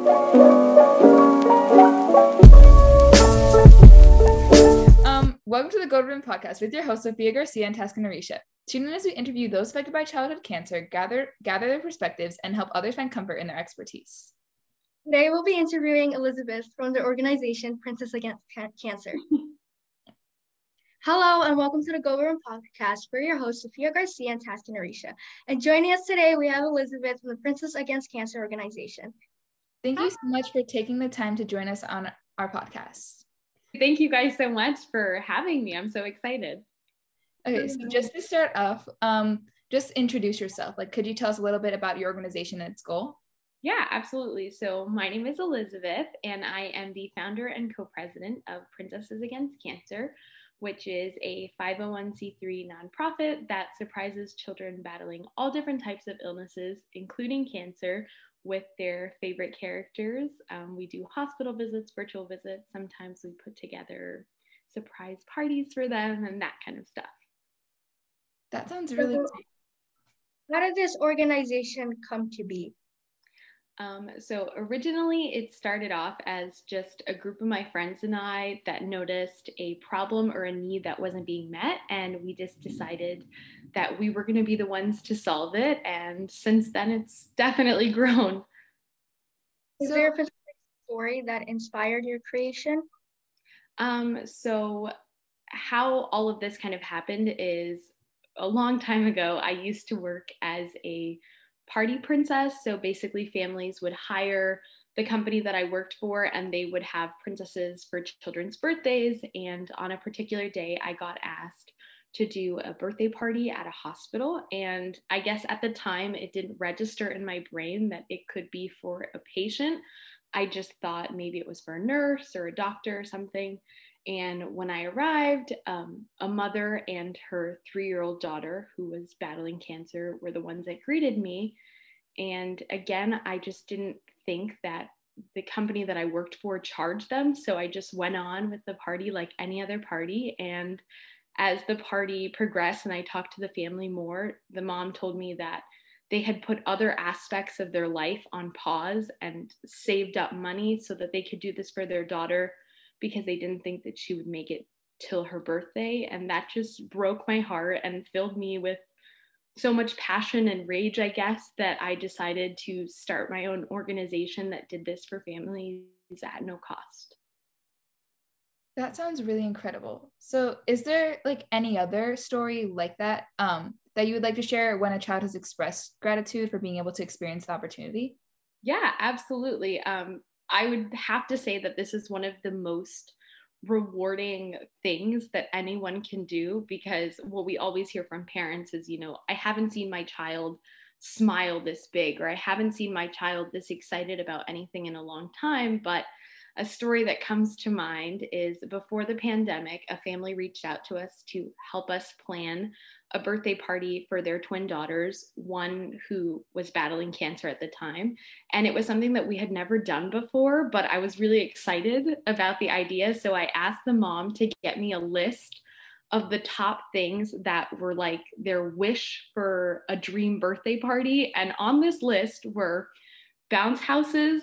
Um, welcome to the Gold Ribbon Podcast with your hosts Sophia Garcia and Taskin Arisha. Tune in as we interview those affected by childhood cancer, gather gather their perspectives, and help others find comfort in their expertise. Today we'll be interviewing Elizabeth from the organization Princess Against Ca- Cancer. Hello and welcome to the Gold Ribbon Podcast. We're your hosts Sophia Garcia and Taskin Arisha. And joining us today we have Elizabeth from the Princess Against Cancer organization. Thank you so much for taking the time to join us on our podcast. Thank you guys so much for having me. I'm so excited. Okay, so just to start off, um, just introduce yourself. Like, could you tell us a little bit about your organization and its goal? Yeah, absolutely. So, my name is Elizabeth, and I am the founder and co president of Princesses Against Cancer, which is a 501c3 nonprofit that surprises children battling all different types of illnesses, including cancer, with their favorite characters. Um, we do hospital visits, virtual visits. Sometimes we put together surprise parties for them and that kind of stuff. That sounds really So, How did this organization come to be? Um, so originally, it started off as just a group of my friends and I that noticed a problem or a need that wasn't being met, and we just decided that we were going to be the ones to solve it. And since then, it's definitely grown. Is So- there a specific story that inspired your creation? Um, so, how all of this kind of happened is a long time ago, I used to work as a party princess. So, basically, families would hire the company that I worked for, and they would have princesses for children's birthdays. And on a particular day, I got asked to do a birthday party at a hospital. And I guess at the time, it didn't register in my brain that it could be for a patient. I just thought maybe it was for a nurse or a doctor or something. And when I arrived, um, a mother and her three year old daughter, who was battling cancer, were the ones that greeted me. And again, I just didn't think that the company that I worked for charged them. So I just went on with the party like any other party. And as the party progressed and I talked to the family more, the mom told me that they had put other aspects of their life on pause and saved up money so that they could do this for their daughter because they didn't think that she would make it till her birthday. And that just broke my heart and filled me with so much passion and rage, I guess, that I decided to start my own organization that did this for families at no cost. That sounds really incredible. So, is there like any other story like that um, that you would like to share when a child has expressed gratitude for being able to experience the opportunity? Yeah, absolutely. Um, I would have to say that this is one of the most rewarding things that anyone can do because what we always hear from parents is, you know, I haven't seen my child smile this big, or I haven't seen my child this excited about anything in a long time. But a story that comes to mind is before the pandemic, a family reached out to us to help us plan a birthday party for their twin daughters, one who was battling cancer at the time. And it was something that we had never done before, but I was really excited about the idea. So I asked the mom to get me a list of the top things that were like their wish for a dream birthday party. And on this list were bounce houses,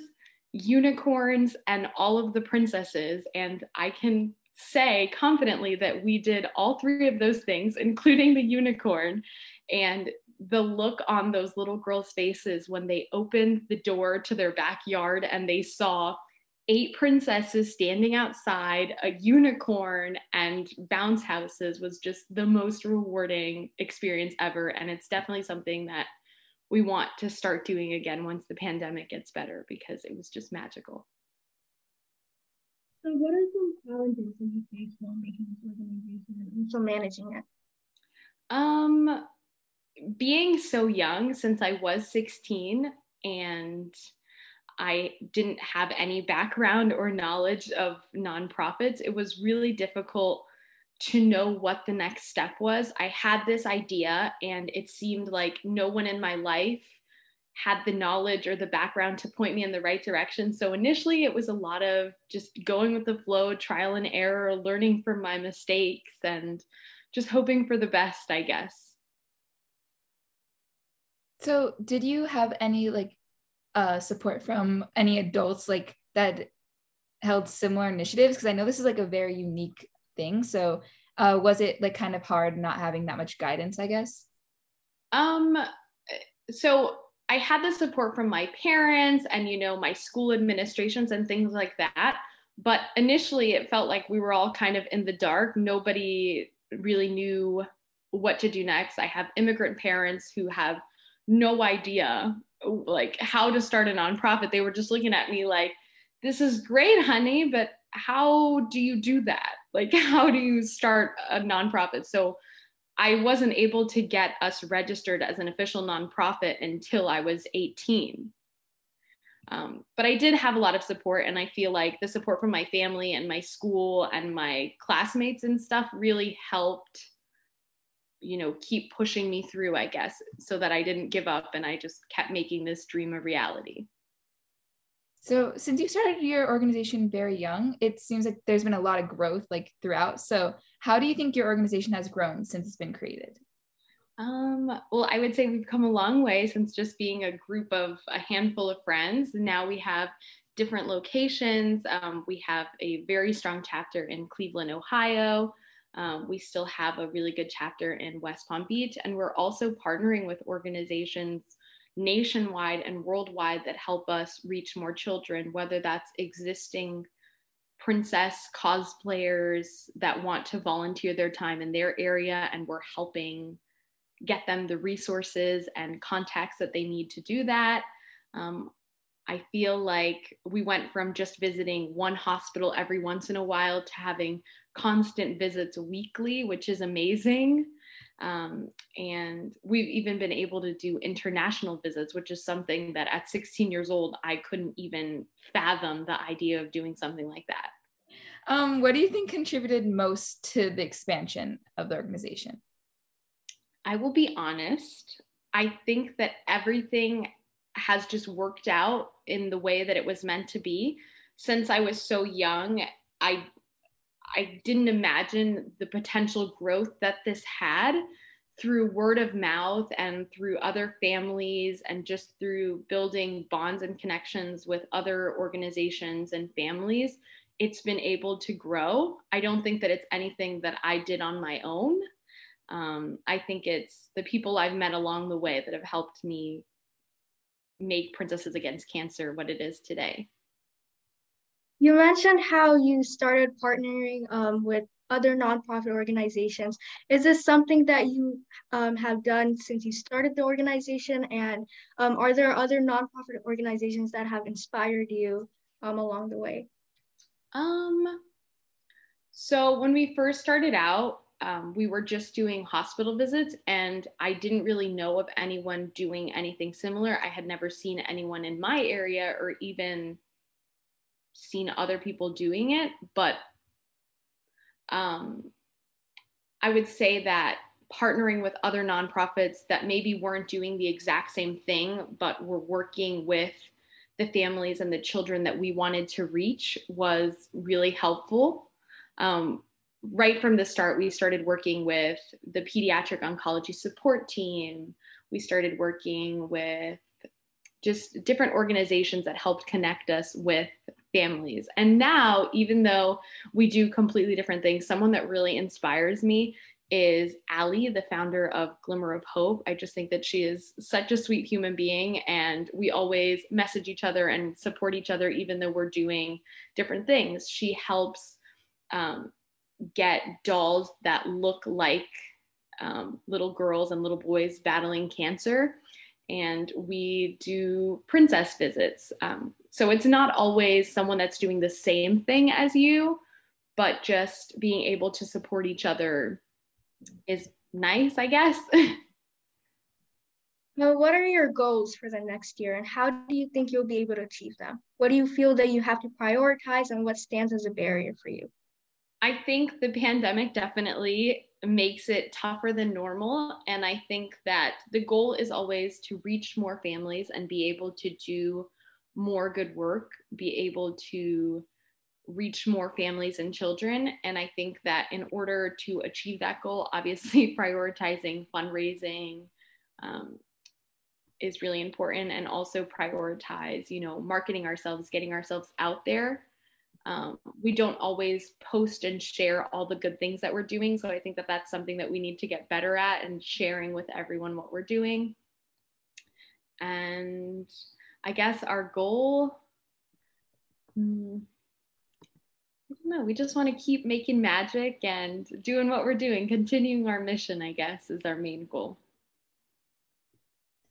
unicorns, and all of the princesses. And I can say confidently that we did all three of those things, including the unicorn. And the look on those little girls' faces when they opened the door to their backyard and they saw eight princesses standing outside, a unicorn, and bounce houses was just the most rewarding experience ever. And it's definitely something that we want to start doing again once the pandemic gets better because it was just magical. So, what are some challenges that you face while making this organization and also managing it? Um, being so young since I was 16 and I didn't have any background or knowledge of nonprofits, it was really difficult to know what the next step was. I had this idea, and it seemed like no one in my life had the knowledge or the background to point me in the right direction. So initially, it was a lot of just going with the flow, trial and error, learning from my mistakes, and just hoping for the best, I guess. So, did you have any like uh, support from any adults like that held similar initiatives? Because I know this is like a very unique thing. So uh, was it like kind of hard not having that much guidance? I guess. Um. So I had the support from my parents and you know my school administrations and things like that. But initially, it felt like we were all kind of in the dark. Nobody really knew what to do next. I have immigrant parents who have no idea like how to start a nonprofit. They were just looking at me like, "This is great, honey, but how do you do that? Like, how do you start a nonprofit?" So I wasn't able to get us registered as an official nonprofit until I was 18. Um, but I did have a lot of support, and I feel like the support from my family and my school and my classmates and stuff really helped, you know, keep pushing me through, I guess, so that I didn't give up and I just kept making this dream a reality. So, since you started your organization very young, it seems like there's been a lot of growth like throughout. So, how do you think your organization has grown since it's been created? Um, well, I would say we've come a long way since just being a group of a handful of friends. Now we have different locations. Um, we have a very strong chapter in Cleveland, Ohio. Um, we still have a really good chapter in West Palm Beach, and we're also partnering with organizations nationwide and worldwide that help us reach more children, whether that's existing princess cosplayers that want to volunteer their time in their area, and we're helping get them the resources and contacts that they need to do that. Um, I feel like we went from just visiting one hospital every once in a while to having constant visits weekly, which is amazing. Um, and we've even been able to do international visits, which is something that at 16 years old, I couldn't even fathom the idea of doing something like that. Um, what do you think contributed most to the expansion of the organization? I will be honest. I think that everything has just worked out in the way that it was meant to be. Since I was so young, I I didn't imagine the potential growth that this had through word of mouth and through other families and just through building bonds and connections with other organizations and families it's been able to grow. I don't think that it's anything that i did on my own. Um, i think it's the people i've met along the way that have helped me make princesses against cancer what it is today you mentioned how you started partnering um, with other nonprofit organizations. Is this something that you um, have done since you started the organization? And um, are there other nonprofit organizations that have inspired you um, along the way? Um, so when we first started out, um, we were just doing hospital visits, and I didn't really know of anyone doing anything similar. I had never seen anyone in my area or even seen other people doing it, but um, I would say that partnering with other nonprofits that maybe weren't doing the exact same thing, but were working with the families and the children that we wanted to reach was really helpful. Um, right from the start, we started working with the pediatric oncology support team. We started working with just different organizations that helped connect us with families. And now, even though we do completely different things, someone that really inspires me is Allie, the founder of Glimmer of Hope. I just think that she is such a sweet human being, and we always message each other and support each other, even though we're doing different things. She helps um, get dolls that look like um, little girls and little boys battling cancer and we do princess visits. Um, so it's not always someone that's doing the same thing as you, but just being able to support each other is nice, I guess. now, what are your goals for the next year and how do you think you'll be able to achieve them? What do you feel that you have to prioritize and what stands as a barrier for you? I think the pandemic definitely makes it tougher than normal. And I think that the goal is always to reach more families and be able to do more good work, be able to reach more families and children. And I think that in order to achieve that goal, obviously prioritizing fundraising, um, is really important and also prioritize you know marketing ourselves getting ourselves out there um, we don't always post and share all the good things that we're doing so i think that that's something that we need to get better at and sharing with everyone what we're doing and i guess our goal hmm, I don't know. We just want to keep making magic and doing what we're doing, continuing our mission, I guess, is our main goal.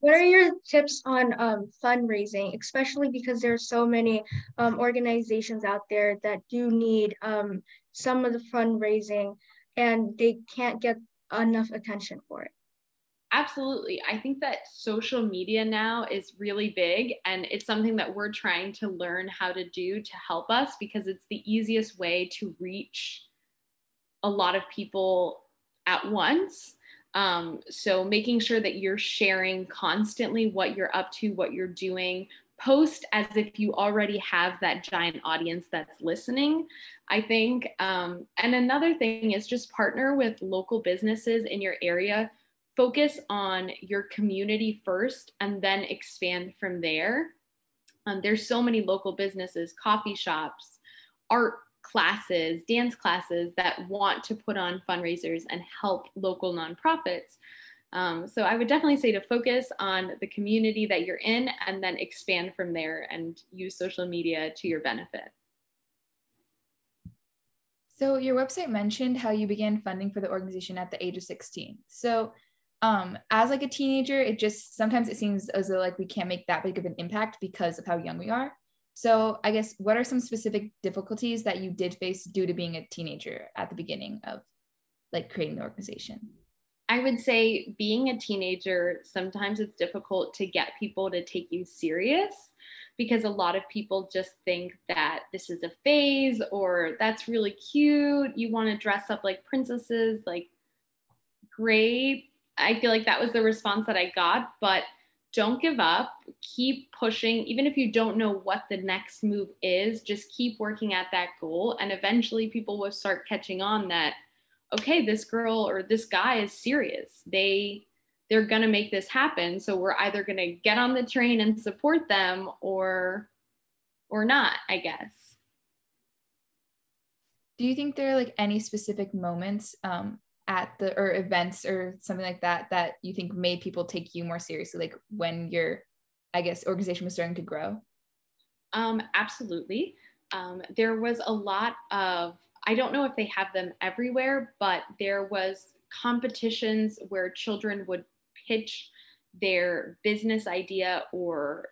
What are your tips on um, fundraising, especially because there are so many um, organizations out there that do need um, some of the fundraising and they can't get enough attention for it? Absolutely. I think that social media now is really big and it's something that we're trying to learn how to do to help us because it's the easiest way to reach a lot of people at once um, so making sure that you're sharing constantly what you're up to, what you're doing, post as if you already have that giant audience that's listening i think. Um, and another thing is just partner with local businesses in your area. Focus on your community first and then expand from there. Um, there's so many local businesses coffee shops art classes, dance classes that want to put on fundraisers and help local nonprofits. Um, so I would definitely say to focus on the community that you're in and then expand from there and use social media to your benefit. So your website mentioned how you began funding for the organization at the age of 16. So um, as like a teenager, it just sometimes it seems as though like we can't make that big of an impact because of how young we are. So, I guess what are some specific difficulties that you did face due to being a teenager at the beginning of like creating the organization? I would say being a teenager, sometimes it's difficult to get people to take you serious because a lot of people just think that this is a phase or that's really cute. You want to dress up like princesses, like great. I feel like that was the response that I got, but don't give up. Keep pushing. Even if you don't know what the next move is just keep working at that goal. And eventually people will start catching on that okay this girl or this guy is serious. They they're going to make this happen. So we're either going to get on the train and support them or or not i guess. Do you think there are like any specific moments um, at the or events or something like that that you think made people take you more seriously like when your i guess organization was starting to grow? Um, absolutely. Um, there was a lot of i don't know if they have them everywhere but there was competitions where children would pitch their business idea or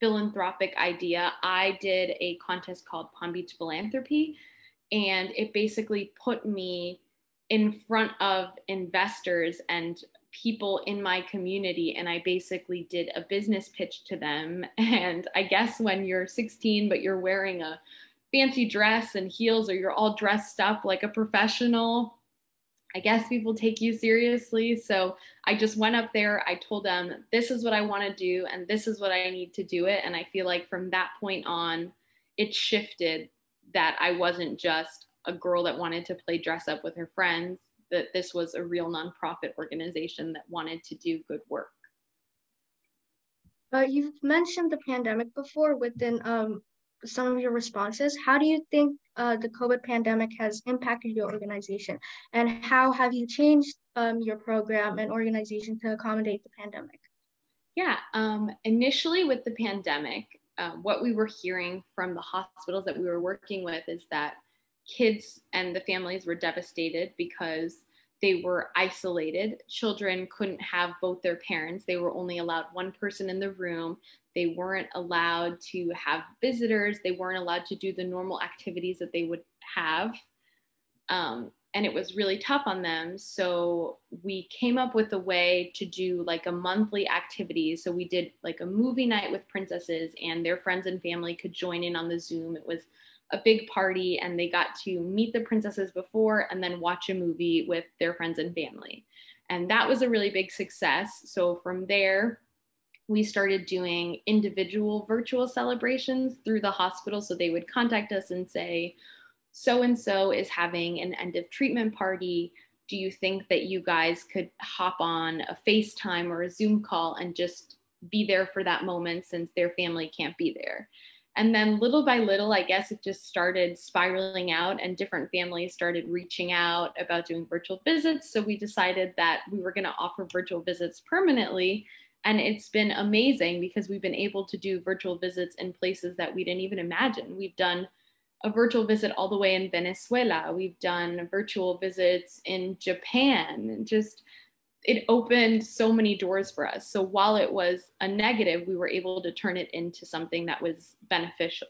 philanthropic idea. I did a contest called palm beach philanthropy and it basically put me in front of investors and people in my community and I basically did a business pitch to them. And I guess when you're 16 but you're wearing a fancy dress and heels or you're all dressed up like a professional I guess people take you seriously. So I just went up there I told them this is what I want to do and this is what I need to do it. And I feel like from that point on it shifted that I wasn't just a girl that wanted to play dress up with her friends, that this was a real nonprofit organization that wanted to do good work. Uh, you've mentioned the pandemic before within um, some of your responses. How do you think uh, the COVID pandemic has impacted your organization? And how have you changed um, your program and organization to accommodate the pandemic? Yeah, um, initially with the pandemic, uh, what we were hearing from the hospitals that we were working with is that kids and the families were devastated because they were isolated. Children couldn't have both their parents. They were only allowed one person in the room. They weren't allowed to have visitors. They weren't allowed to do the normal activities that they would have. Um, and it was really tough on them. So we came up with a way to do like a monthly activity. So we did like a movie night with princesses, and their friends and family could join in on the Zoom. It was a big party and they got to meet the princesses before and then watch a movie with their friends and family. And that was a really big success. So from there, we started doing individual virtual celebrations through the hospital. So they would contact us and say, so and so is having an end of treatment party. Do you think that you guys could hop on a FaceTime or a Zoom call and just be there for that moment since their family can't be there. And then little by little, I guess it just started spiraling out, and different families started reaching out about doing virtual visits. So we decided that we were going to offer virtual visits permanently. And it's been amazing because we've been able to do virtual visits in places that we didn't even imagine. We've done a virtual visit all the way in Venezuela, we've done virtual visits in Japan, just it opened so many doors for us. So while it was a negative, we were able to turn it into something that was beneficial.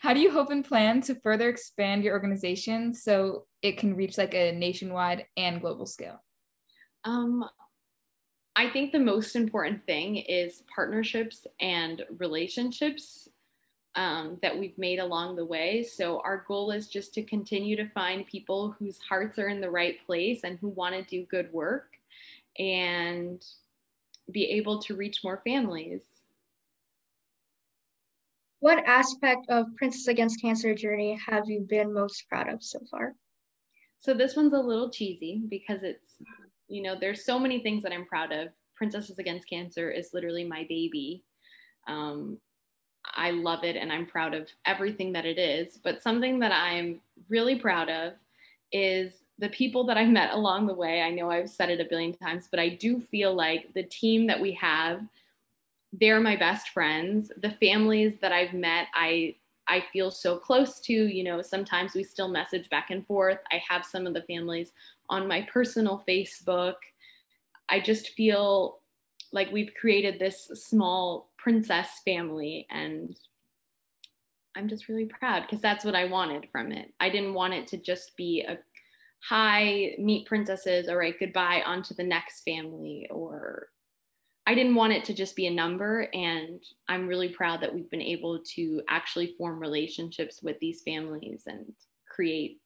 How do you hope and plan to further expand your organization so it can reach like a nationwide and global scale? Um, I think the most important thing is partnerships and relationships um, that we've made along the way. So, our goal is just to continue to find people whose hearts are in the right place and who want to do good work and be able to reach more families. What aspect of Princess Against Cancer journey have you been most proud of so far? So this one's a little cheesy because it's, you know, there's so many things that I'm proud of. Princesses Against Cancer is literally my baby. Um, I love it and I'm proud of everything that it is. But something that I'm really proud of is the people that I've met along the way, I know I've said it a billion times, but I do feel like the team that we have, they're my best friends. The families that I've met, I I feel so close to, you know, sometimes we still message back and forth. I have some of the families on my personal Facebook. I just feel like we've created this small princess family and I'm just really proud because that's what I wanted from it. I didn't want it to just be a hi, meet princesses, all right, goodbye, on to the next family. Or I didn't want it to just be a number. And I'm really proud that we've been able to actually form relationships with these families and create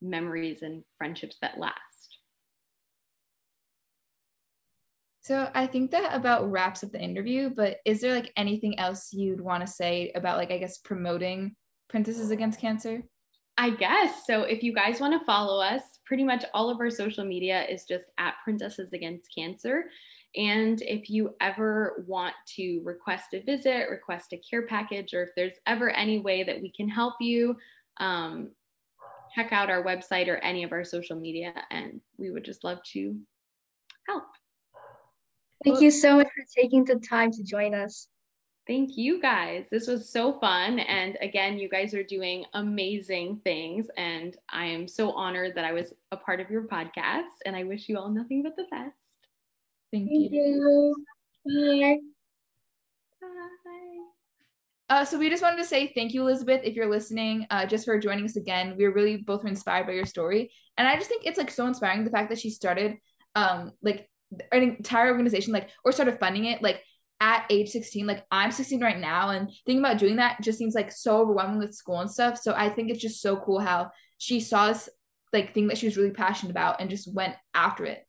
memories and friendships that last. So I think that about wraps up the interview, but is there like anything else you'd want to say about like I guess promoting Princesses Against Cancer? I guess. So if you guys want to follow us, pretty much all of our social media is just at Princesses Against Cancer. And if you ever want to request a visit, request a care package, or if there's ever any way that we can help you, um, check out our website or any of our social media, and we would just love to help. Thank you so much for taking the time to join us. Thank you guys. This was so fun. And again, you guys are doing amazing things. And I am so honored that I was a part of your podcast. And I wish you all nothing but the best. Thank, Thank you. you. Bye. Bye. Uh, so we just wanted to say thank you, Elizabeth, if you're listening, uh, just for joining us again. We are really both inspired by your story, and I just think it's like so inspiring the fact that she started, um, like an entire organization, like or started funding it, like at age 16 like i'm 16 right now and thinking about doing that just seems like so overwhelming with school and stuff so i think it's just so cool how she saw this like thing that she was really passionate about and just went after it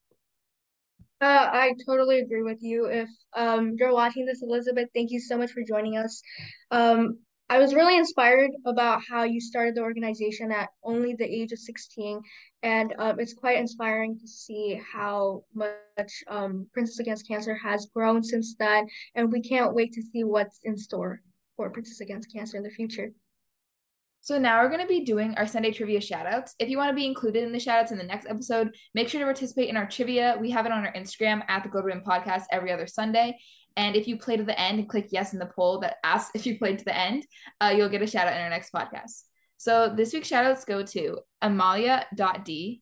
uh, I totally agree with you. If um, you're watching this, Elizabeth, thank you so much for joining us. Um, I was really inspired about how you started the organization at only the age of 16. And um, it's quite inspiring to see how much um, Princess Against Cancer has grown since then. And we can't wait to see what's in store for Princess Against Cancer in the future. So now we're going to be doing our Sunday trivia shoutouts. If you want to be included in the shoutouts in the next episode, make sure to participate in our trivia. We have it on our Instagram at the Gold Ribbon Podcast every other Sunday. And if you play to the end and click yes in the poll that asks if you played to the end, uh, you'll get a shout out in our next podcast. So this week's shout outs go to Amalia.d,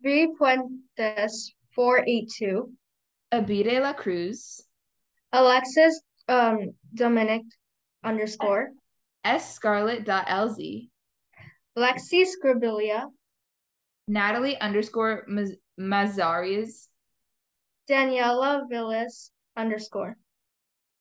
V Puentes 482, Abide La Cruz, Alexis um, Dominic underscore, S Scarlet.lz, Lexi Scribilia, Natalie underscore Mazarias, Daniela Villas underscore.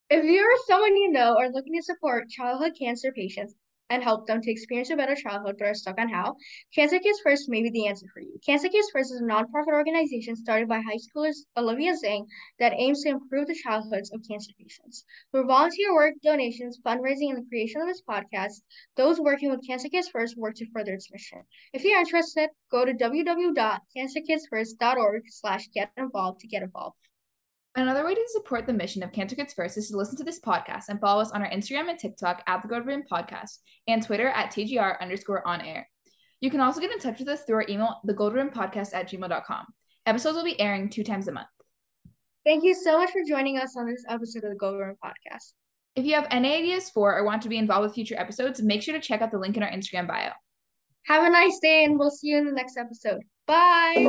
If you or someone you know are looking to support childhood cancer patients and help them to experience a better childhood but are stuck on how, Cancer Kids First may be the answer for you. Cancer Kids First is a nonprofit organization started by high schoolers Olivia Zhang that aims to improve the childhoods of cancer patients. Through volunteer work, donations, fundraising, and the creation of this podcast, those working with Cancer Kids First work to further its mission. If you're interested, go to www.cancerkidsfirst.org slash get involved to get involved. Another way to support the mission of Cancer Kids First is to listen to this podcast and follow us on our Instagram and TikTok at the Gold Ribbon Podcast and Twitter at TGR underscore on air. You can also get in touch with us through our email, thegoldribbonpodcast at gmail.com. Episodes will be airing two times a month. Thank you so much for joining us on this episode of the Gold Ribbon Podcast. If you have any ideas for or want to be involved with future episodes, make sure to check out the link in our Instagram bio. Have a nice day, and we'll see you in the next episode. Bye.